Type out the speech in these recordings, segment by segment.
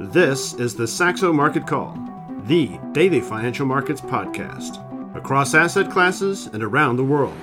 This is the Saxo Market Call, the daily financial markets podcast, across asset classes and around the world.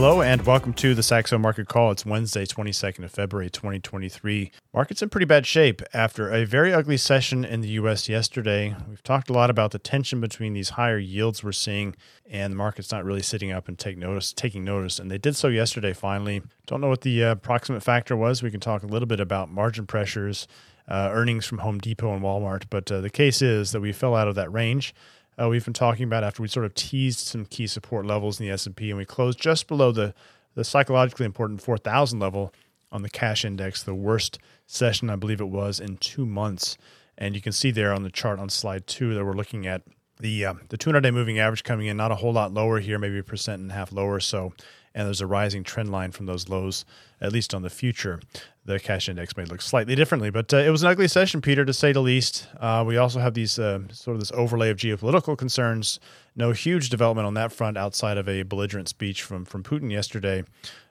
Hello and welcome to the Saxo Market Call. It's Wednesday, 22nd of February, 2023. Market's in pretty bad shape after a very ugly session in the US yesterday. We've talked a lot about the tension between these higher yields we're seeing and the market's not really sitting up and take notice, taking notice. And they did so yesterday finally. Don't know what the uh, approximate factor was. We can talk a little bit about margin pressures, uh, earnings from Home Depot and Walmart, but uh, the case is that we fell out of that range uh, we've been talking about after we sort of teased some key support levels in the S&P and we closed just below the, the psychologically important 4,000 level on the cash index, the worst session I believe it was in two months. And you can see there on the chart on slide two that we're looking at the uh, the 200 day moving average coming in not a whole lot lower here, maybe a percent and a half lower. So and there's a rising trend line from those lows, at least on the future. The cash index may look slightly differently, but uh, it was an ugly session, Peter, to say the least. Uh, we also have these uh, sort of this overlay of geopolitical concerns. No huge development on that front outside of a belligerent speech from from Putin yesterday.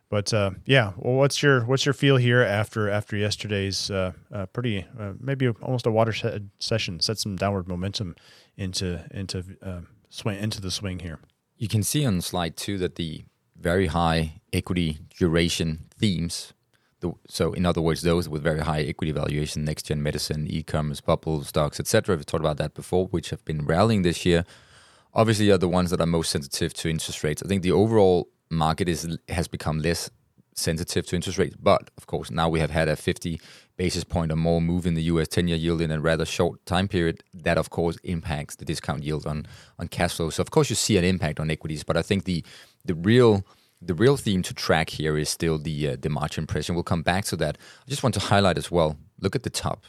But uh, yeah, well, what's your what's your feel here after after yesterday's uh, uh, pretty maybe almost a watershed session set some downward momentum into into uh, swing into the swing here. You can see on slide two that the very high equity duration themes. So, in other words, those with very high equity valuation, next gen medicine, e commerce, bubble stocks, etc. We've talked about that before, which have been rallying this year. Obviously, are the ones that are most sensitive to interest rates. I think the overall market is has become less sensitive to interest rates, but of course, now we have had a 50 basis point or more move in the US 10 year yield in a rather short time period. That, of course, impacts the discount yield on, on cash flow. So, of course, you see an impact on equities, but I think the the real the real theme to track here is still the uh, the margin pressure. We'll come back to that. I just want to highlight as well. Look at the top,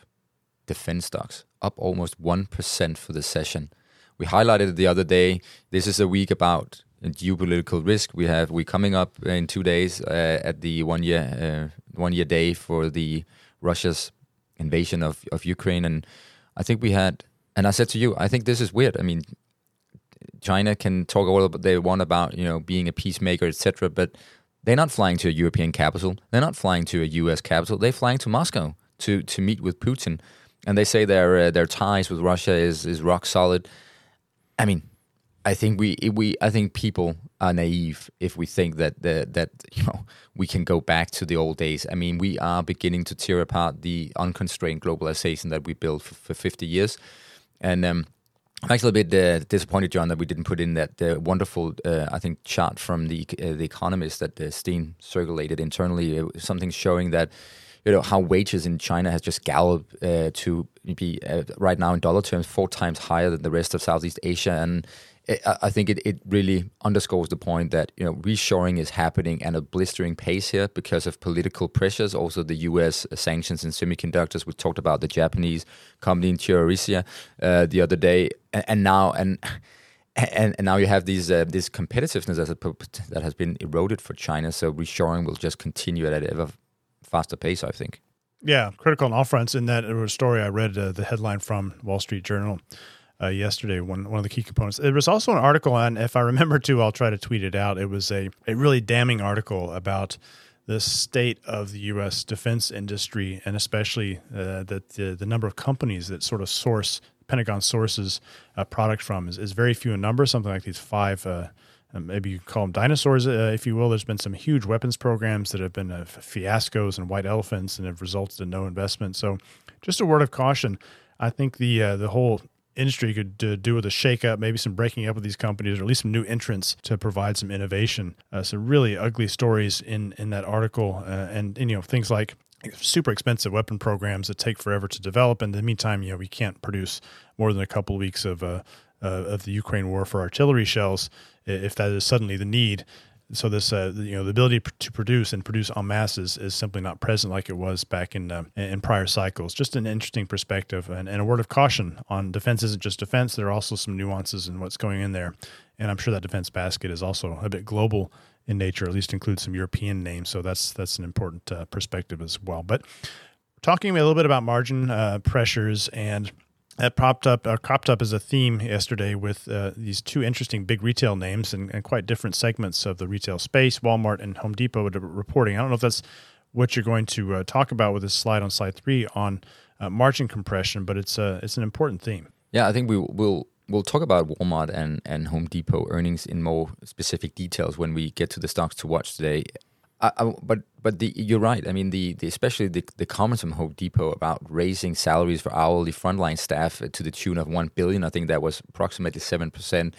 defense stocks up almost one percent for the session. We highlighted it the other day. This is a week about geopolitical risk. We have we coming up in two days uh, at the one year uh, one year day for the Russia's invasion of of Ukraine, and I think we had. And I said to you, I think this is weird. I mean, China can talk all about they want about you know being a peacemaker, etc. But they're not flying to a European capital. They're not flying to a U.S. capital. They're flying to Moscow to to meet with Putin, and they say their uh, their ties with Russia is is rock solid. I mean, I think we we I think people are naive if we think that the, that you know we can go back to the old days. I mean, we are beginning to tear apart the unconstrained globalization that we built for, for 50 years, and um, I'm actually a bit uh, disappointed, John, that we didn't put in that uh, wonderful, uh, I think, chart from the uh, the Economist that uh, Steen circulated internally. something showing that you know how wages in China has just galloped uh, to be right now in dollar terms four times higher than the rest of Southeast Asia, and I think it, it really underscores the point that you know reshoring is happening at a blistering pace here because of political pressures. Also, the U.S. sanctions in semiconductors. We talked about the Japanese company in Chirisia uh, the other day, and, and now and. And, and, now you have these uh, this competitiveness that has been eroded for China. So reshoring will just continue at an ever faster pace, I think. Yeah, critical on all fronts. In that story I read, uh, the headline from Wall Street Journal uh, yesterday. One one of the key components. There was also an article on, if I remember to, I'll try to tweet it out. It was a a really damning article about the state of the U.S. defense industry, and especially uh, that the, the number of companies that sort of source Pentagon sources a product from is, is very few in number. Something like these five. Uh, maybe you call them dinosaurs, uh, if you will. There's been some huge weapons programs that have been uh, fiascos and white elephants and have resulted in no investment. So, just a word of caution. I think the uh, the whole industry could uh, do with a shakeup, maybe some breaking up of these companies, or at least some new entrants to provide some innovation. Uh, some really ugly stories in in that article, uh, and, and you know things like super expensive weapon programs that take forever to develop. In the meantime, you know we can't produce more than a couple of weeks of uh, uh, of the Ukraine war for artillery shells if that is suddenly the need so this uh, you know the ability to produce and produce en masse is, is simply not present like it was back in uh, in prior cycles. Just an interesting perspective and, and a word of caution on defense isn't just defense. There are also some nuances in what's going in there. And i'm sure that defense basket is also a bit global in nature at least includes some european names. So that's that's an important uh, perspective as well. But talking a little bit about margin uh, pressures and that popped up uh, cropped up as a theme yesterday with uh, these two interesting big retail names and, and, quite different segments of the retail space. Walmart and Home Depot reporting. I don't know if that's what you're going to uh, talk about with this slide on slide three on uh, margin compression, but it's uh, it's an important theme. Yeah, I think we will we'll talk about Walmart and, and Home Depot earnings in more specific details when we get to the stocks to watch today. I, but but the, you're right. I mean, the, the especially the, the comments from Home Depot about raising salaries for hourly frontline staff to the tune of one billion. I think that was approximately seven percent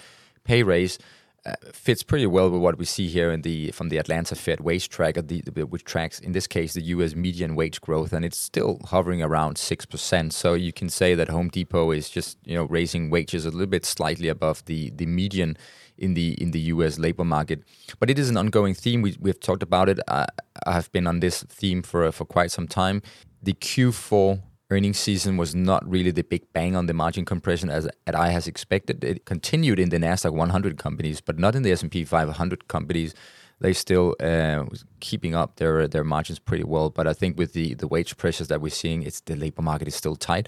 pay raise. Uh, fits pretty well with what we see here in the from the Atlanta Fed wage tracker, the, the, which tracks in this case the U.S. median wage growth, and it's still hovering around six percent. So you can say that Home Depot is just you know raising wages a little bit slightly above the the median in the in the U.S. labor market. But it is an ongoing theme. We we've talked about it. I, I have been on this theme for for quite some time. The Q4 earnings season was not really the big bang on the margin compression as at I has expected. It continued in the Nasdaq 100 companies, but not in the S&P 500 companies. They still uh, keeping up their their margins pretty well. But I think with the the wage pressures that we're seeing, it's the labor market is still tight.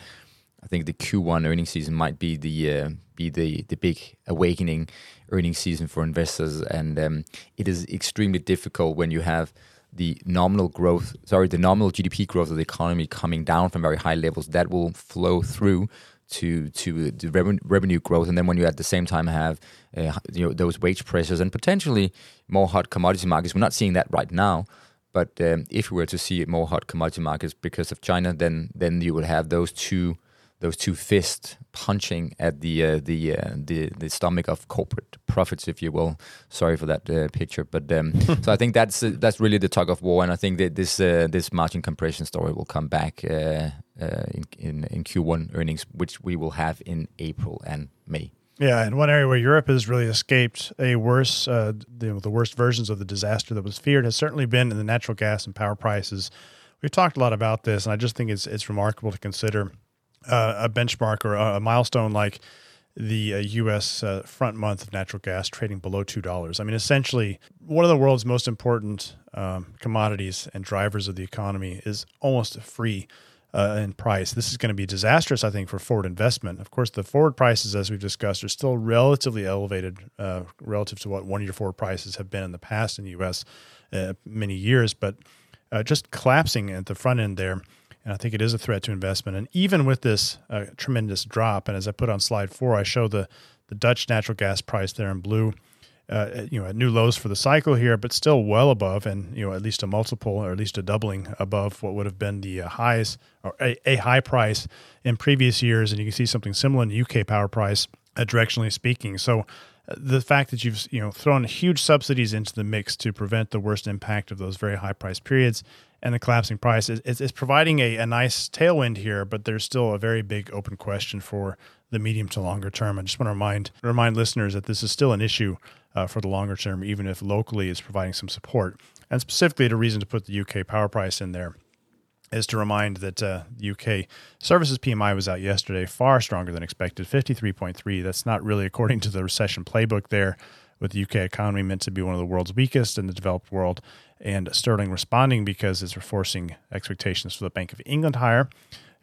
I think the Q1 earnings season might be the uh, be the the big awakening earnings season for investors, and um, it is extremely difficult when you have the nominal growth, sorry, the nominal GDP growth of the economy coming down from very high levels. That will flow through to to the revenue, revenue growth, and then when you at the same time have uh, you know those wage pressures and potentially more hot commodity markets, we're not seeing that right now. But um, if we were to see more hot commodity markets because of China, then then you would have those two those two fists punching at the uh, the uh, the the stomach of corporate profits, if you will. Sorry for that uh, picture, but um, so I think that's uh, that's really the tug of war, and I think that this uh, this margin compression story will come back uh, in, in in Q1 earnings, which we will have in April and May. Yeah, and one area where Europe has really escaped a worse, uh, the, the worst versions of the disaster that was feared has certainly been in the natural gas and power prices. We've talked a lot about this, and I just think it's it's remarkable to consider uh, a benchmark or a, milestone like the uh, U.S. Uh, front month of natural gas trading below two dollars. I mean, essentially, one of the world's most important um, commodities and drivers of the economy is almost free uh, in price. This is going to be disastrous, I think, for forward investment. Of course, the forward prices, as we've discussed, are still relatively elevated uh, relative to what one-year forward prices have been in the past in the U.S. Uh, many years, but just collapsing at the front end there and I think it is a threat to investment. And even with this uh, tremendous drop, and as I put on slide four, I show the the Dutch natural gas price there in blue. Uh, you know, at new lows for the cycle here, but still well above, and you know, at least a multiple or at least a doubling above what would have been the uh, highs or a, a, high price in previous years. And you can see something similar in the UK power price, uh, directionally speaking. So the fact that you've you know thrown huge subsidies into the mix to prevent the worst impact of those very high price periods and the collapsing price is, is, is providing a, a nice tailwind here, but there's still a very big open question for the medium to longer term. I just want to remind remind listeners that this is still an issue uh, for the longer term, even if locally it's providing some support. And specifically, the reason to put the UK power price in there is to remind that uh, UK services PMI was out yesterday, far stronger than expected, 53.3. That's not really according to the recession playbook there, with the UK economy meant to be one of the world's weakest in the developed world and sterling responding because it's forcing expectations for the Bank of England higher.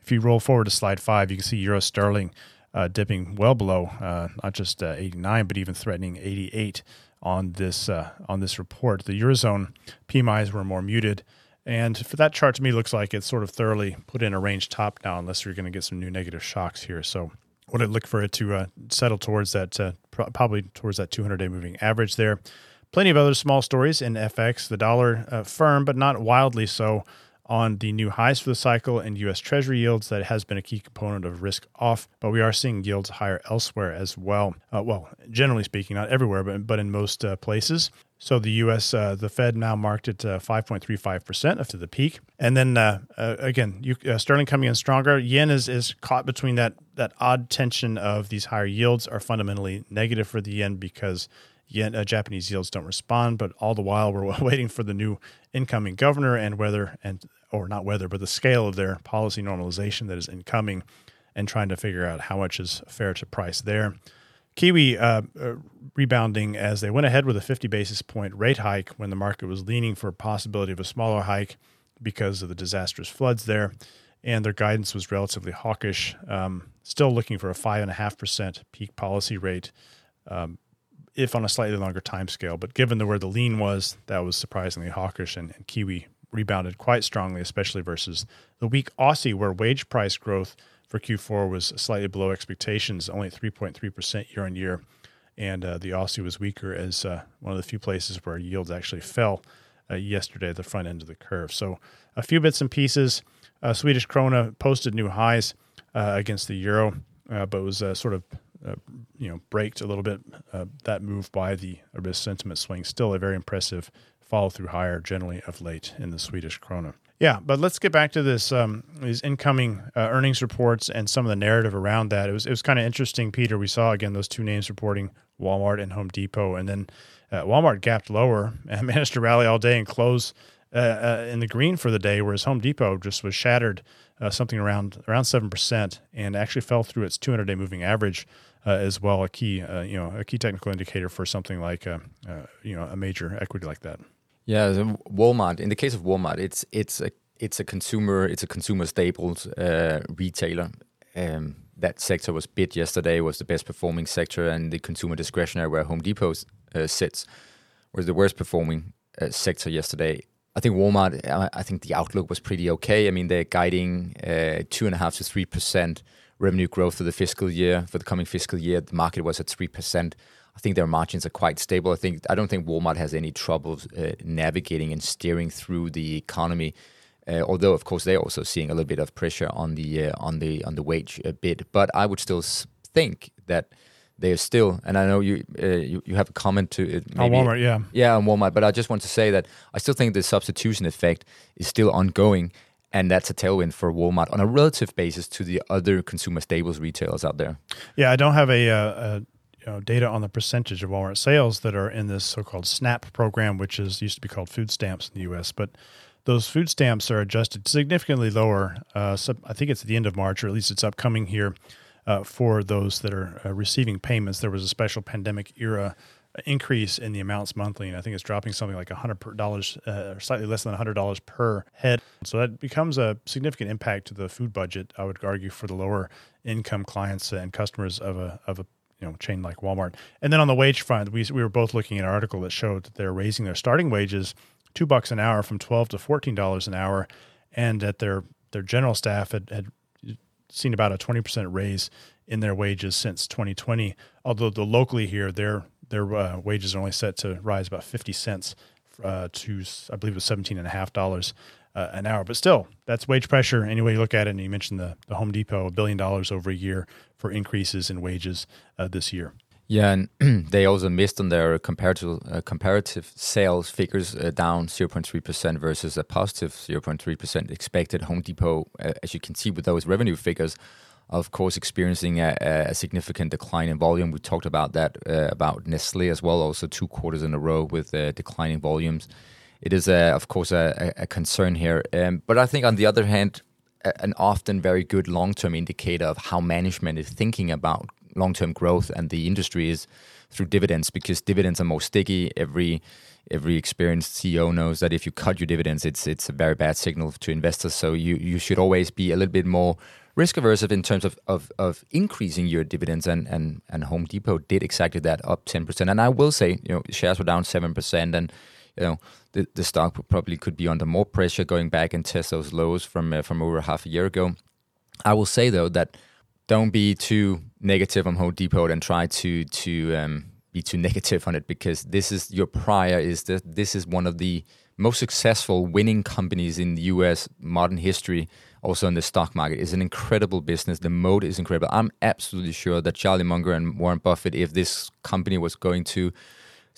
If you roll forward to slide five, you can see euro sterling uh, dipping well below uh, not just uh, 89, but even threatening 88 on this uh, on this report. The eurozone PMIs were more muted, and for that chart to me looks like it's sort of thoroughly put in a range top now, unless you're going to get some new negative shocks here. So would I look for it to uh, settle towards that, uh, probably towards that 200 day moving average there. Plenty of other small stories in FX. The dollar uh, firm, but not wildly so, on the new highs for the cycle and U.S. Treasury yields. That has been a key component of risk off, but we are seeing yields higher elsewhere as well. Uh, well, generally speaking, not everywhere, but but in most uh, places. So the U.S. Uh, the Fed now marked at 5.35 percent after the peak, and then uh, uh, again, you, uh, sterling coming in stronger. Yen is is caught between that that odd tension of these higher yields are fundamentally negative for the yen because Yet uh, Japanese yields don't respond, but all the while we're waiting for the new incoming governor and whether and or not whether, but the scale of their policy normalization that is incoming, and trying to figure out how much is fair to price there. Kiwi uh, uh, rebounding as they went ahead with a 50 basis point rate hike when the market was leaning for a possibility of a smaller hike because of the disastrous floods there. and their guidance was relatively hawkish. Um, still looking for a five and a half percent peak policy rate, um, if on a slightly longer time scale. But given the where the lean was, that was surprisingly hawkish, and, and Kiwi rebounded quite strongly, especially versus the weak Aussie, where wage price growth for Q4 was slightly below expectations, only 3.3% year on year. And uh, the Aussie was weaker as uh, one of the few places where yields actually fell uh, yesterday at the front end of the curve. So a few bits and pieces. Uh, Swedish krona posted new highs uh, against the euro, uh, but was sort of you know braked a little bit. that move by the risk sentiment swing. Still a very impressive follow through higher generally of late in the Swedish krona. Yeah, but let's get back to this um, these incoming uh, earnings reports and some of the narrative around that. It was it was kind of interesting, Peter. We saw again those two names reporting Walmart and Home Depot, and then uh, Walmart gapped lower and managed to rally all day and close uh, uh in the green for the day, whereas Home Depot just was shattered uh, something around around seven percent and actually fell through its 200 day moving average. Uh, as well, a key, you know, a key technical indicator for something like, you know, a major equity like that. Yeah, Walmart. In the case of Walmart, it's it's a it's a consumer it's a consumer staples uh, retailer. Um, that sector was bid yesterday was the best performing sector, and the consumer discretionary where Home Depot uh, sits was the worst performing uh, sector yesterday. I think Walmart. I, think the outlook was pretty okay. I mean, they're guiding uh, two and a half to three percent revenue growth for the fiscal year for the coming fiscal year. The market was at three percent. I think their margins are quite stable. I think I don't think Walmart has any trouble uh, navigating and steering through the economy. Uh, although, of course, they're also seeing a little bit of pressure on the uh, on the on the wage bid. But I would still think that they're still, and I know you uh, you, you have a comment to it. Maybe, on Walmart, yeah, yeah, on Walmart. But I just want to say that I still think the substitution effect is still ongoing, and that's a tailwind for Walmart on a relative basis to the other consumer staples retailers out there. Yeah, I don't have a, uh, a know, data on the percentage of Walmart sales that are in this so-called SNAP program, which is used to be called food stamps in the U.S. But those food stamps are adjusted significantly lower. Uh, I think it's at the end of March, or at least it's upcoming here uh, for those that are uh, receiving payments. There was a special pandemic era increase in the amounts monthly, and I think it's dropping something like hundred dollars, uh, or slightly less than hundred dollars per head. So that becomes a significant impact to the food budget. I would argue for the lower income clients and customers of a of a you know chain like Walmart. And then on the wage front, we we were both looking at an article that showed that they're raising their starting wages two bucks an hour from twelve to fourteen dollars an hour, and that their their general staff had, had seen about a twenty percent raise in their wages since 2020. Although the locally here, their their uh, wages are only set to rise about 50 cents uh, to I believe it was 17 and a half dollars uh, an hour. But still, that's wage pressure. Any way you look at it, and you mentioned the, the Home Depot, a billion dollars over a year for increases in wages uh, this year. Yeah, and they also missed on their comparative uh, comparative sales figures uh, down 0.3% versus a positive 0.3% expected. Home Depot, uh, as you can see with those revenue figures, of course, experiencing a, a significant decline in volume. We talked about that uh, about Nestle as well, also two quarters in a row with uh, declining volumes it is, a, of course, a, a concern here. Um, but I think, on the other hand, an often very good long term indicator of how management is thinking about long term growth and the industry is through dividends because dividends are more sticky. Every every experienced CEO knows that if you cut your dividends, it's it's a very bad signal to investors. So you you should always be a little bit more risk averse in terms of, of, of increasing your dividends and, and and Home Depot did exactly that up ten percent. And I will say, you know, shares were down seven percent and you know the, the stock probably could be under more pressure going back and test those lows from uh, from over half a year ago. I will say though that don't be too negative on Home Depot and try to to um, be too negative on it because this is your prior is that this is one of the most successful winning companies in the U.S. modern history. Also in the stock market is an incredible business. The mode is incredible. I'm absolutely sure that Charlie Munger and Warren Buffett, if this company was going to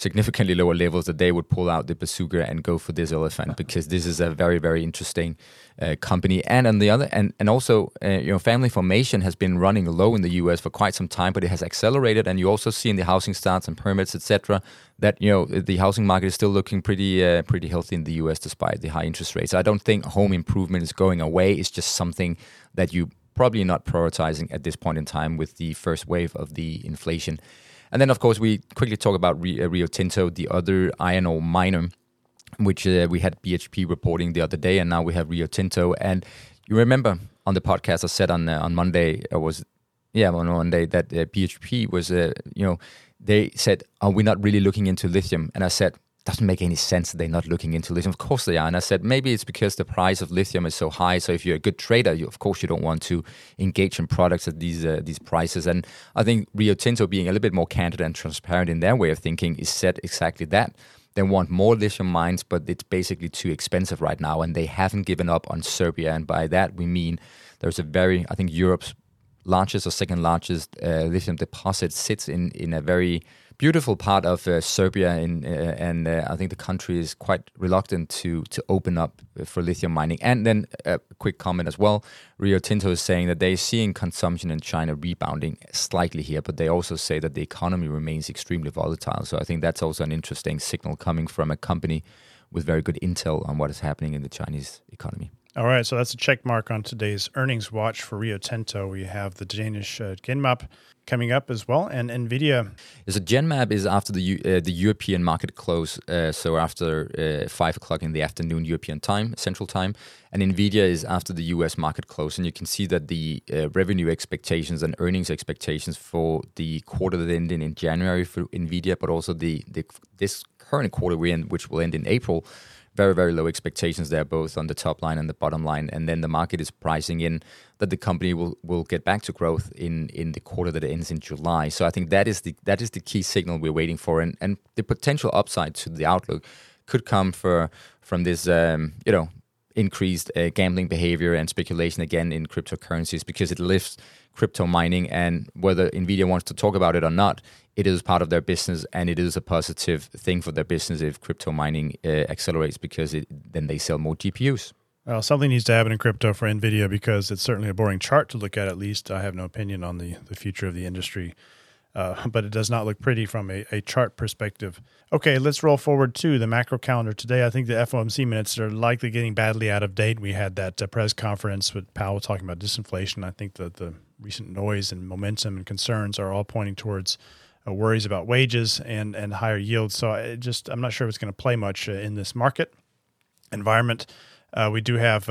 significantly lower levels that they would pull out the bazooka and go for this elephant because this is a very very interesting uh, company. And on the other and and also uh, you know family formation has been running low in the US for quite some time but it has accelerated. And you also see in the housing starts and permits etc that you know the housing market is still looking pretty uh, pretty healthy in the US despite the high interest rates. I don't think home improvement is going away. It's just something that you probably not prioritizing at this point in time with the first wave of the inflation and then, of course, we quickly talk about uh, Rio Tinto, the other iron ore miner, which uh, we had BHP reporting the other day, and now we have Rio Tinto. And you remember on the podcast, I said on uh, on Monday, I was yeah on Monday that uh, BHP was uh, you know they said, "Are we not really looking into lithium?" And I said, doesn't make any sense that they're not looking into lithium. Of course they are. And I said, maybe it's because the price of lithium is so high. So if you're a good trader, you, of course you don't want to engage in products at these uh, these prices. And I think Rio Tinto being a little bit more candid and transparent in their way of thinking is said exactly that. They want more lithium mines, but it's basically too expensive right now. And they haven't given up on Serbia. And by that, we mean there's a very, I think Europe's largest or second largest uh, lithium deposit sits in, in a very beautiful part of uh, Serbia, in, uh, and uh, I think the country is quite reluctant to to open up for lithium mining. And then a quick comment as well: Rio Tinto is saying that they're seeing consumption in China rebounding slightly here, but they also say that the economy remains extremely volatile. So I think that's also an interesting signal coming from a company with very good intel on what is happening in the Chinese economy. All right, so that's a check mark on today's earnings watch for Rio Tinto. We have the Danish uh, Genmab coming up as well, and Nvidia. So Genmab is after the uh, the European market close, uh, so after uh, five o'clock in the afternoon European time, Central Time, and Nvidia is after the US market close, and you can see that the uh, revenue expectations and earnings expectations for the quarter that ended in January for Nvidia, but also the, the this current quarter we're in, which will end in April very, very low expectations there, both on the top line and the bottom line. And then the market is pricing in that the company will, will get back to growth in, in the quarter that ends in July. So I think that is the that is the key signal we're waiting for. And, and the potential upside to the outlook could come for from this um, you know increased uh, gambling behavior and speculation again in cryptocurrencies because it lifts crypto mining and whether nvidia wants to talk about it or not it is part of their business and it is a positive thing for their business if crypto mining uh, accelerates because it, then they sell more GPUs. Well, something needs to happen in crypto for NVIDIA because it's certainly a boring chart to look at, at least. I have no opinion on the, the future of the industry, uh, but it does not look pretty from a, a chart perspective. Okay, let's roll forward to the macro calendar today. I think the FOMC minutes are likely getting badly out of date. We had that uh, press conference with Powell talking about disinflation. I think that the recent noise and momentum and concerns are all pointing towards uh, worries about wages and and higher yields. So I just I'm not sure if it's going to play much uh, in this market environment. Uh, we do have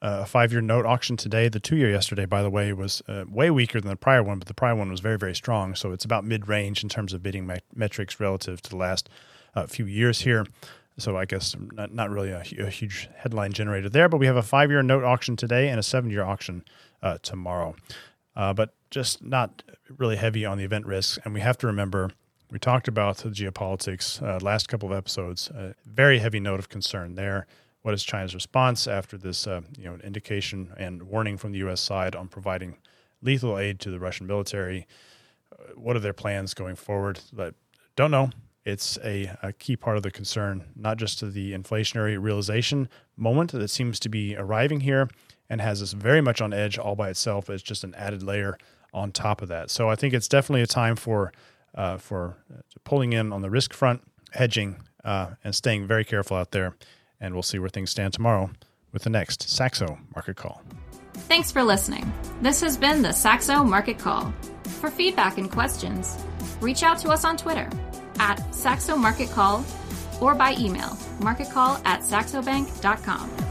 a, a five year note auction today. The two year yesterday, by the way, was uh, way weaker than the prior one, but the prior one was very very strong. So it's about mid range in terms of bidding me- metrics relative to the last uh, few years here. So I guess not, not really a, a, huge headline generator there, but we have a five year note auction today and a seven year auction uh, tomorrow. but just not really heavy on the event risks. And we have to remember, we talked about the geopolitics uh, last couple of episodes. A very heavy note of concern there. What is China's response after this, uh, you know, indication and warning from the U.S. side on providing lethal aid to the Russian military? Uh, what are their plans going forward? But don't know. It's a, a key part of the concern, not just to the inflationary realization moment that seems to be arriving here and has us very much on edge all by itself. It's just an added layer on top of that. So I think it's definitely a time for uh, for uh, pulling in on the risk front, hedging, uh, and staying very careful out there. And we'll see where things stand tomorrow with the next Saxo Market Call. Thanks for listening. This has been the Saxo Market Call. For feedback and questions, reach out to us on Twitter at Saxo Market Call or by email marketcall at saxobank.com.